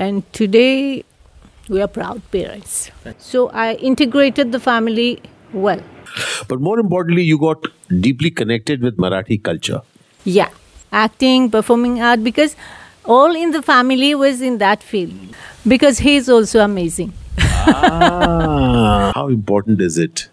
And today, we are proud parents. So I integrated the family well. But more importantly, you got deeply connected with Marathi culture. Yeah, acting, performing art, because all in the family was in that field. Because he's also amazing. ah, how important is it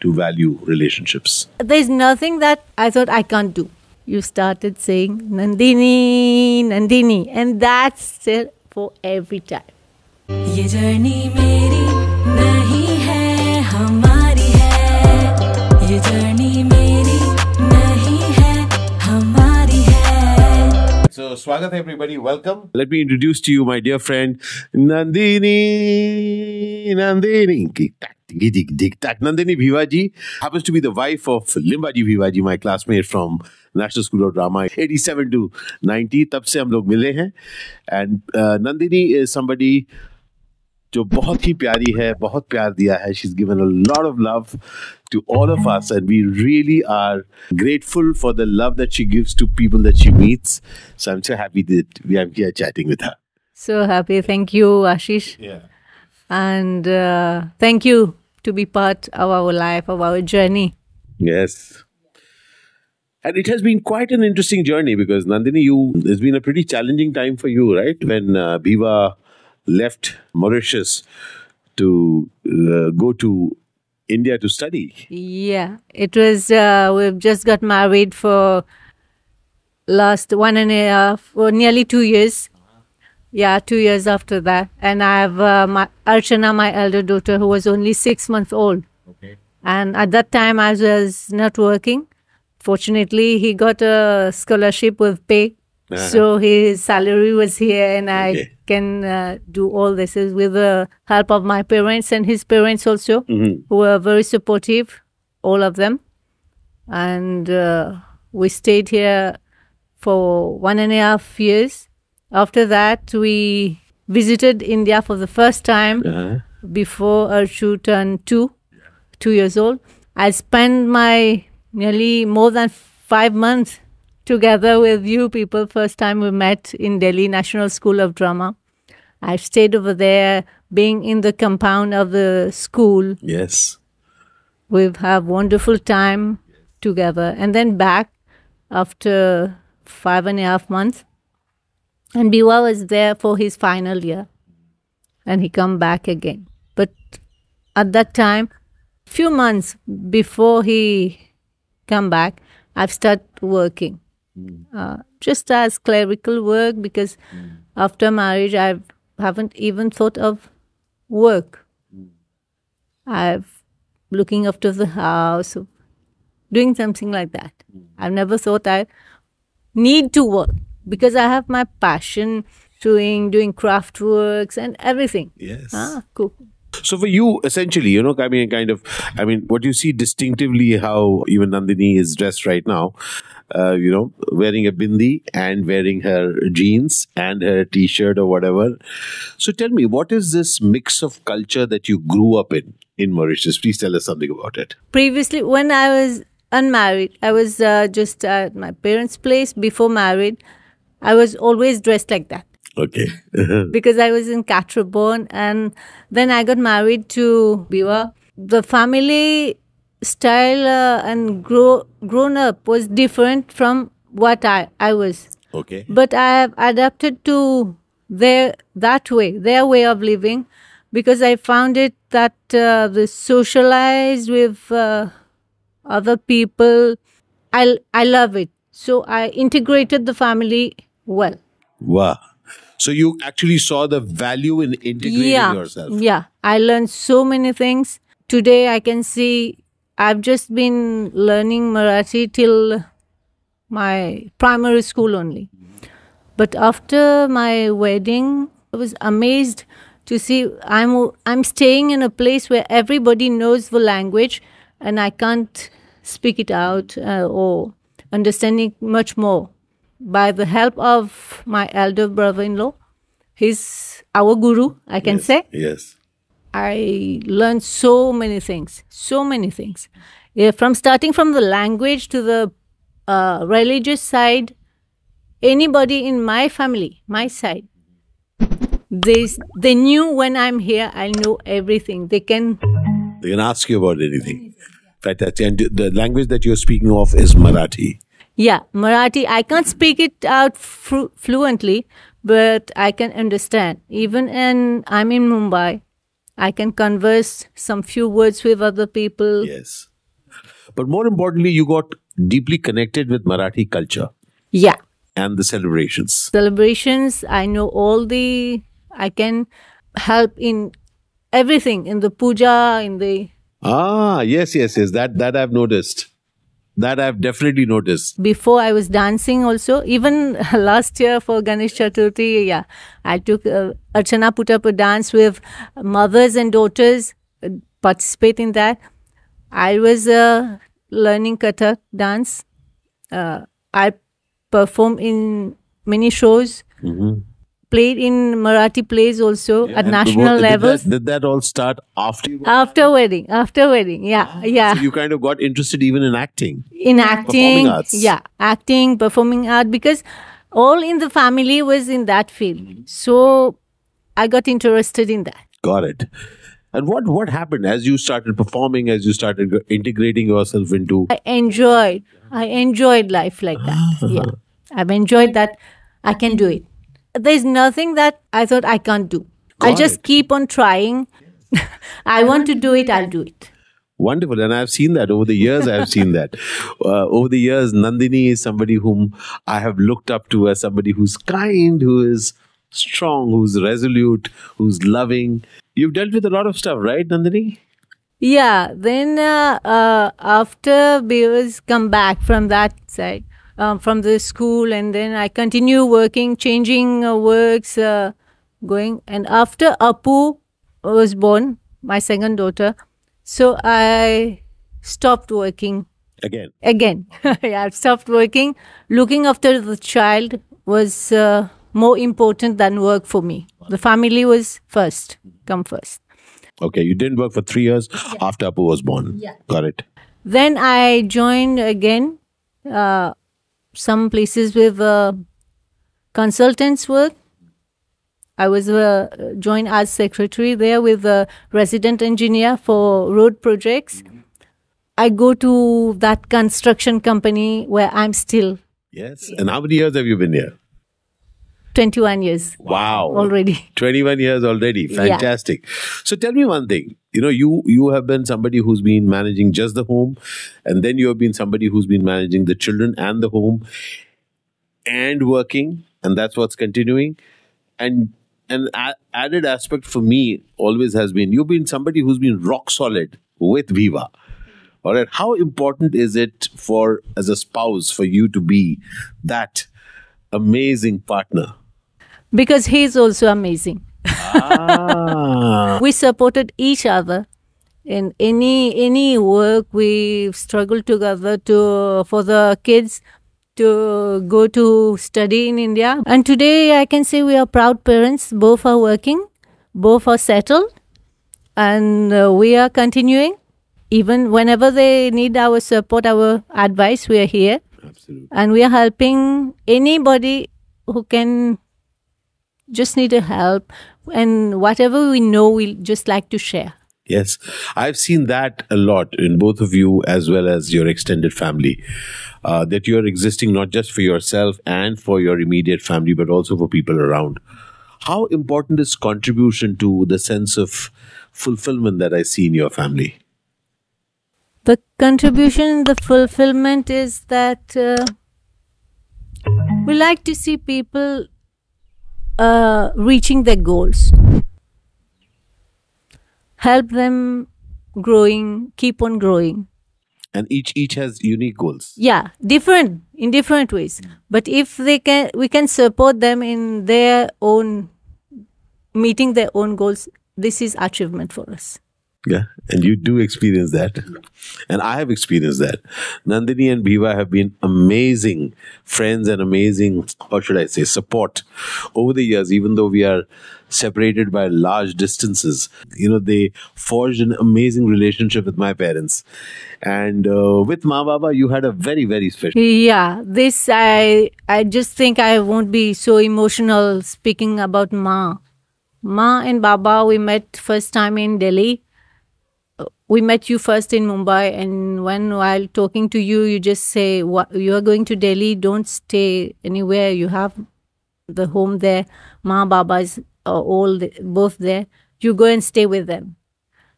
to value relationships? There's nothing that I thought I can't do. You started saying Nandini, Nandini, and that's it for every time. ये journey मेरी नहीं है हमारी है ये journey मेरी नहीं है हमारी है So, Swagat everybody, welcome. Let me introduce to you my dear friend Nandini. Nandini. Tik tik tak. Nandini Bhivaji happens to be the wife of Limbaji Bhivaji, my classmate from National School of Drama, 87 to 90. तब से हम लोग मिले हैं. And uh, Nandini is somebody जो बहुत ही प्यारी है बहुत प्यार दिया है she is given a lot of love to all of us and we really are grateful for the love that she gives to people that she meets so I am so happy that we are here chatting with her So happy. Thank you, Ashish. And uh, thank you to be part of our life, of our journey. Yes. And it has been quite an interesting journey because Nandini, you it's been a pretty challenging time for you, right? When uh, Bhiva left Mauritius to uh, go to India to study. Yeah, it was. Uh, we've just got married for last one and a half, or nearly two years. Yeah, two years after that, and I have uh, my Archana, my elder daughter, who was only six months old. Okay. And at that time, I was not working. Fortunately, he got a scholarship with pay, so his salary was here, and I can uh, do all this is with the help of my parents and his parents also, who were very supportive, all of them. And uh, we stayed here for one and a half years. After that, we visited India for the first time Uh-huh. before Arshu turned two, two years old. I spent my nearly more than five months together with you people. First time we met in Delhi National School of Drama. I stayed over there, being in the compound of the school. Yes. We've had wonderful time together, and then back after five and a half months. And Bhiva was there for his final year, and he come back again. But at that time, few months before he come back, I've started working, hmm. uh, just as clerical work because hmm. after marriage I haven't even thought of work. Hmm. I've looking after the house, doing something like that. I've never thought I need to work because I have my passion doing doing craft works and everything. Yes. Ah, cool. So for you, essentially, you know, I mean, kind of, I mean, what you see distinctively how even Nandini is dressed right now, uh, you know, wearing a bindi and wearing her jeans and her t-shirt or whatever. So tell me, what is this mix of culture that you grew up in in Mauritius? Please tell us something about it. Previously, when I was unmarried, I was uh, just at my parents' place before married. I was always dressed like that. Okay. because I was in Quatre Bornes and then I got married to Bhiva. The family style uh, and grow grown up was different from what I, I was. okay. But I have adapted to their that way, their way of living, because I found it that uh, the socialized with uh, other people, I I love it. So I integrated the family well. Wow. So you actually saw the value in integrating yeah, yourself. Yeah, I learned so many things. Today I can see I've just been learning Marathi till my primary school only. But after my wedding, I was amazed to see I'm I'm staying in a place where everybody knows the language, and I can't speak it out uh, or understanding much more. By the help of my elder brother-in-law, he's our guru, I can Yes, say. Yes. I learned so many things, so many things. Yeah, from starting from the language to the uh, religious side, anybody in my family, my side, They they knew when I'm here, I know everything. They can They can ask you about anything. Fantastic. And the language that you're speaking of is Marathi. Yeah, Marathi. I can't speak it out flu- fluently, but I can understand. Even in I'm in Mumbai, I can converse some few words with other people. Yes. But more importantly, you got deeply connected with Marathi culture Yeah. and the celebrations. Celebrations. I know all the. I can help in everything in the puja, in the Ah, yes, yes, yes. That that I've noticed. That I've definitely noticed. before I was dancing also. Even last year for Ganesh Chaturthi, yeah, I took uh, Archana put up a dance with mothers and daughters uh, participate in that. I was uh, learning Kathak dance. Uh, I performed in many shows. Played in Marathi plays also at national what- levels. Did that, did that all start after after wedding, after wedding, yeah, ah, yeah. So you kind of got interested even in acting. in acting arts. yeah acting performing art because all in the family was in that field so i got interested in that Got it. And what what happened as you started performing, as you started integrating yourself into? i enjoyed i enjoyed life like that ah. yeah i've enjoyed that i can do it there's nothing that i thought i can't do i Got just it. keep on trying i want to do it i'll do it Wonderful, and I've seen that over the years. I've seen that uh, over the years. Nandini is somebody whom I have looked up to as somebody who's kind, who is strong, who's resolute, who's loving. You've dealt with a lot of stuff, right, Nandini? Yeah, then uh, uh, after Beavers come back from that side, um, from the school, and then I continue working, changing uh, works, uh, going. And after Apu was born, my second daughter, so I stopped working Again, again. yeah, I stopped working. Looking after the child was uh, more important than work for me. The family was first, come first. okay. You didn't work for three years after Apu was born. Yeah. Got it. Then I joined again uh, some places with uh, consultants work. I was uh, joined as secretary there with a resident engineer for road projects. I go to that construction company where I'm still Yes. And how many years have you been here? 21 years Wow. already. 21 years already. Yeah. fantastic. So tell me one thing. You know you you have been somebody who's been managing just the home and then you have been somebody who's been managing the children and the home and working and that's what's continuing. And an a- added aspect for me always has been you've been somebody who's been rock solid with Bhiva. All right. How important is it for as a spouse for you to be that amazing partner Because he's also amazing. ah. we supported each other in any any work. We struggled together to for the kids to go to study in india. And today i can say we are proud parents. Both are working. Both are settled. And uh, we are continuing. Even whenever they need our support our advice we are here. Absolutely. and we are helping anybody who can just need a help and whatever we know we just like to share Yes, I've seen that a lot in both of you as well as your extended family. Uh, that you're existing not just for yourself and for your immediate family, but also for people around. How important is contribution to the sense of fulfillment that I see in your family? the contribution the fulfillment is that uh, we like to see people uh, reaching their goals. Help them growing keep on growing. And each each has unique goals. yeah different in different ways. But if they can we can support them in their own meeting their own goals this is achievement for us Yeah, and you do experience that. And I have experienced that. Nandini and Bhiva have been amazing friends and amazing, how should I say, support over the years, even though we are separated by large distances. You know, they forged an amazing relationship with my parents. And uh, with Ma Baba, you had a very, very special. Yeah, this I I just think I won't be so emotional speaking about Ma Ma and Baba, we met first time in Delhi. We met you first in Mumbai, and when while talking to you, you just say, "What you are going to Delhi? Don't stay anywhere. You have the home there. Ma, Baba is uh, all the, both there. You go and stay with them."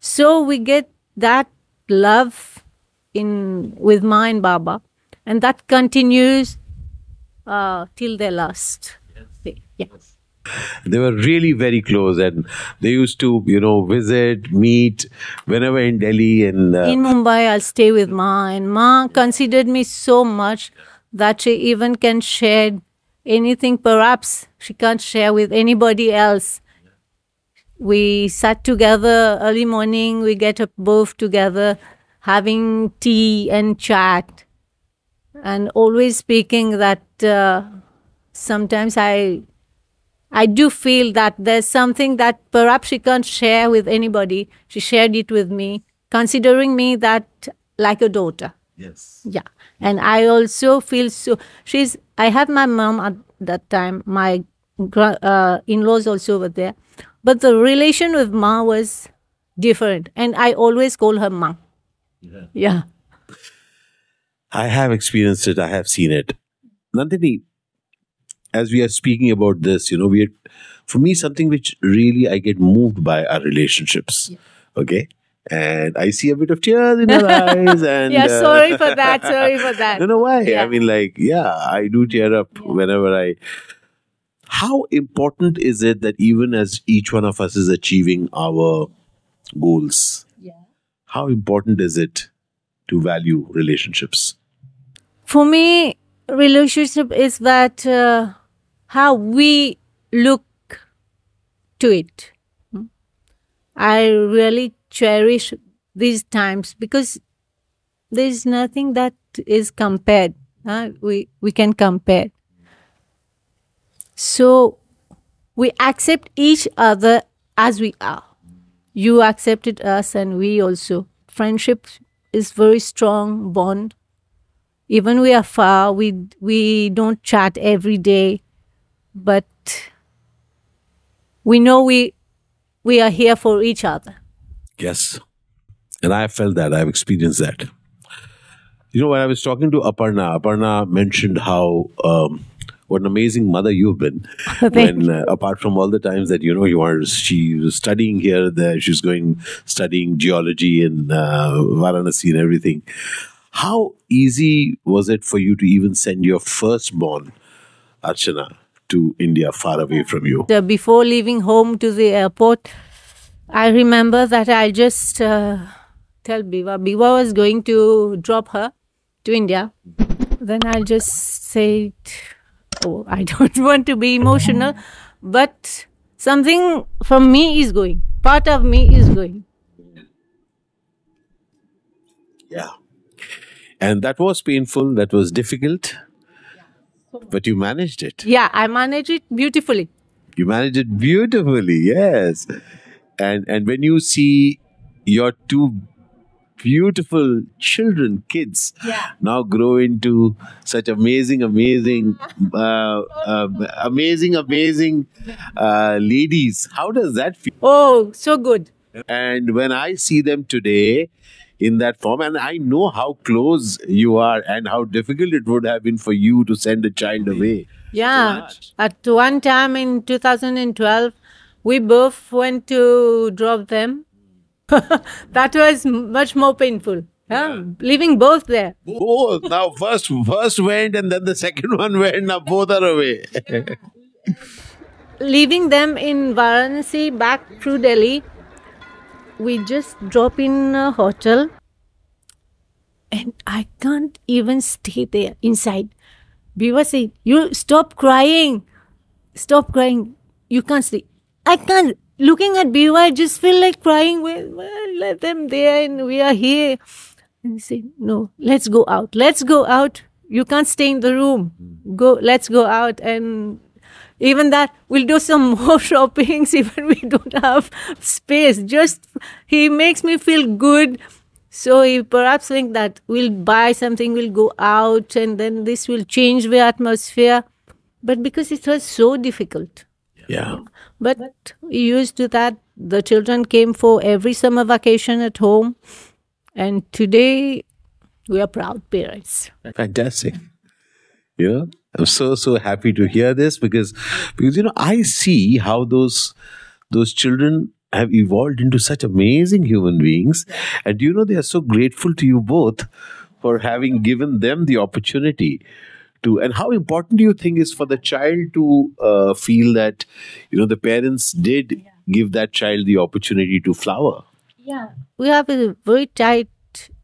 So we get that love in with Ma and Baba, and that continues uh, till their last day. Yeah. They were really very close, and they used to, you know, visit, meet whenever in Delhi, and uh, In Mumbai, I'll stay with Ma, and Ma considered me so much that she even can share anything perhaps she can't share with anybody else. We sat together early morning, we get up both together, having tea and chat, and always speaking that uh, sometimes I I do feel that there's something that perhaps she can't share with anybody. She shared it with me, considering me that like a daughter. yes, Yeah. And I also feel so. She's, I have my mom at that time, my uh, in laws also were there. But the relation with Ma was different. And I always call her Ma. Yeah. I have experienced it. I have seen it. Nandini, as we are speaking about this, you know, we are, for me something which really I get moved by are relationships. Okay. And I see a bit of tears in your eyes, and yeah, uh, sorry for that. Sorry for that. don't know why. Yeah. I mean, like, yeah, I do tear up whenever I. How important is it that even as each one of us is achieving our goals, Yeah. how important is it to value relationships? For me, relationship is that uh, how we look to it. Hmm? I really cherish these times because there is nothing that is compared. huh? We we can compare. So we accept each other as we are. You accepted us, and we also. Friendship is very strong bond even we are far we we don't chat every day but we know we we are here for each other Yes. And I have felt that. I've experienced that. You know, when I was talking to Aparna, Aparna mentioned how um, what an amazing mother you've been. when uh, apart from all the times that you know you are, she was studying here, there she's going studying geology in uh, Varanasi and everything. How easy was it for you to even send your firstborn, Archana, to India, far away from you? Before leaving home to the airport i remember that i just uh, tell Bhiva Bhiva was going to drop her to india. Then i'll just say oh i don't want to be emotional but something from me is going. Part of me is going. Yeah. And that was painful, that was difficult, but you managed it. Yeah, I manage it beautifully. You managed it beautifully, yes. And and when you see your two beautiful children, kids, Yeah. now grow into such amazing, amazing, uh, uh, amazing, amazing uh, ladies, how does that feel? Oh, so good. And when I see them today in that form, and I know how close you are and how difficult it would have been for you to send a child away. Yeah. At one time in 2012, we both went to drop them. that was much more painful. Yeah. Leaving both there. Oh, now first first went and then the second one went. Now both are away. Leaving them in Varanasi back through Delhi, we just drop in a hotel and I can't even stay there inside. Bhiva said, You stop crying. Stop crying. You can't stay. I can't. Looking at Bhiva, I just feel like crying. Well, well, let them there and we are here. And he said, No, let's go out. Let's go out. You can't stay in the room. Go, let's go out. And even that, we'll do some more shoppings, even we don't have space. Just, he makes me feel good. So he perhaps think that we'll buy something, we'll go out, and then this will change the atmosphere. But because it was so difficult, Yeah. But we used to that. The children came for every summer vacation at home. And today we are proud parents. Fantastic. You know, I'm so so happy to hear this because because you know I see how those those children have evolved into such amazing human beings, and you know they are so grateful to you both for having given them the opportunity to. And how important do you think is for the child to uh, feel that you know the parents did give that child the opportunity to flower? Yeah. We have a very tight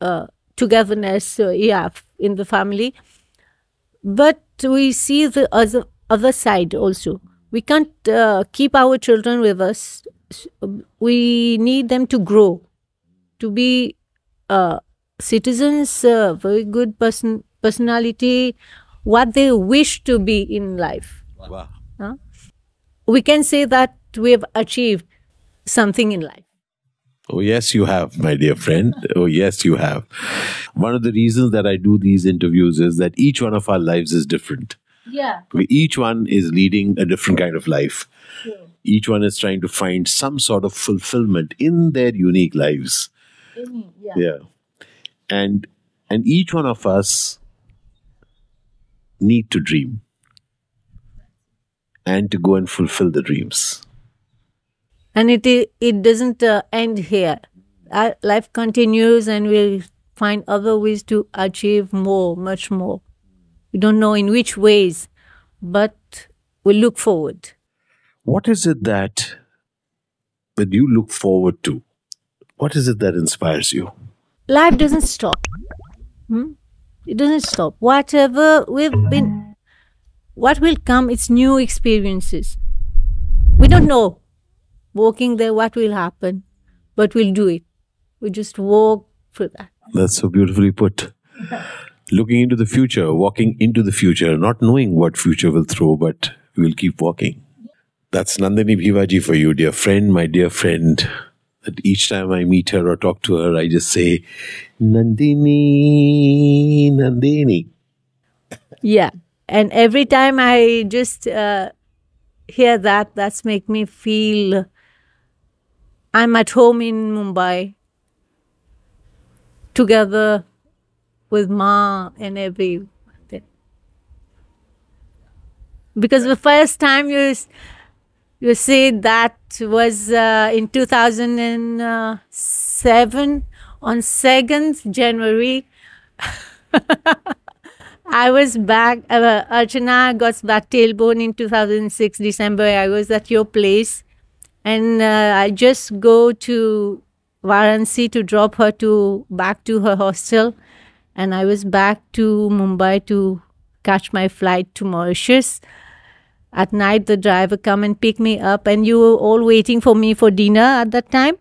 uh, togetherness, uh, yeah, in the family. But we see the other, other side also. We can't uh, keep our children with us. We need them to grow, to be uh, citizens, uh, very good person, personality, what they wish to be in life. Wow. Huh? We can say that we have achieved something in life. Oh, yes, you have, my dear friend. Oh, yes, you have. One of the reasons that I do these interviews is that each one of our lives is different. Yeah. Each one is leading a different kind of life. Each one is trying to find some sort of fulfillment in their unique lives. Yeah. Yeah. And and each one of us need to dream and to go and fulfill the dreams. And it it doesn't uh, end here Our life continues and we'll find other ways to achieve more much more we don't know in which ways but we look forward What is it that that you look forward to? What is it that inspires you? life doesn't stop Hmm? it doesn't stop whatever we've been what will come it's new experiences we don't know walking there what will happen but we'll do it we just walk through that That's so beautifully put. Looking into the future, walking into the future, not knowing what future will throw, but we'll keep walking. That's Nandini Bhiwajee for you, dear friend, my dear friend. That each time I meet her or talk to her, I just say, Nandini, Nandini. Yeah. And every time I just uh, hear that, that's make me feel I'm at home in Mumbai together with Ma and every. Because the first time you you say that was uh, in 2007 on 2nd January. I was back. Uh, Archana got that tailbone in 2006 December. I was at your place, and uh, I just go to Varanasi to drop her to back to her hostel, and I was back to Mumbai to catch my flight to Mauritius. At night, the driver come and pick me up, and you were all waiting for me for dinner at that time.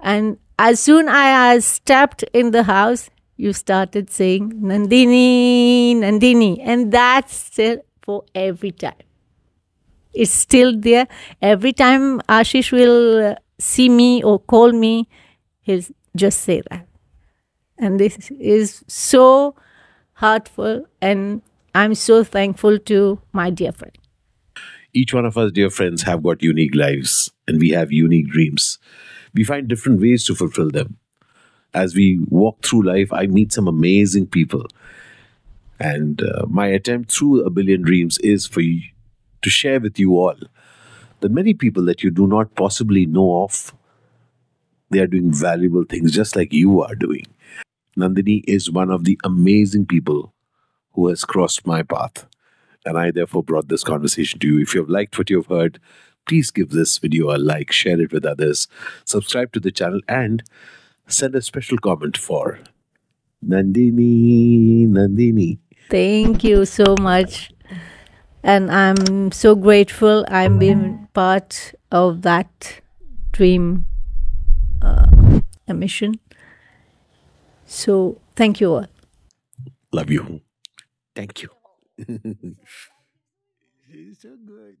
And as soon as I stepped in the house, you started saying Nandini, Nandini, and that's still for every time. It's still there. Every time Ashish will see me or call me, he'll just say that. And this is so heartful, and I'm so thankful to my dear friend. Each one of us, dear friends, have got unique lives and we have unique dreams. We find different ways to fulfill them. As we walk through life, I meet some amazing people. And uh, my attempt through A Billion Dreams is for you to share with you all that many people that you do not possibly know of, they are doing valuable things just like you are doing. Nandini is one of the amazing people who has crossed my path. And I therefore brought this conversation to you. If you have liked what you have heard, please give this video a like, share it with others, subscribe to the channel, and send a special comment for Nandini. Nandini. Thank you so much. And I'm so grateful I'm being part of that dream uh, mission. So thank you all. Love you. Thank you. He's so good.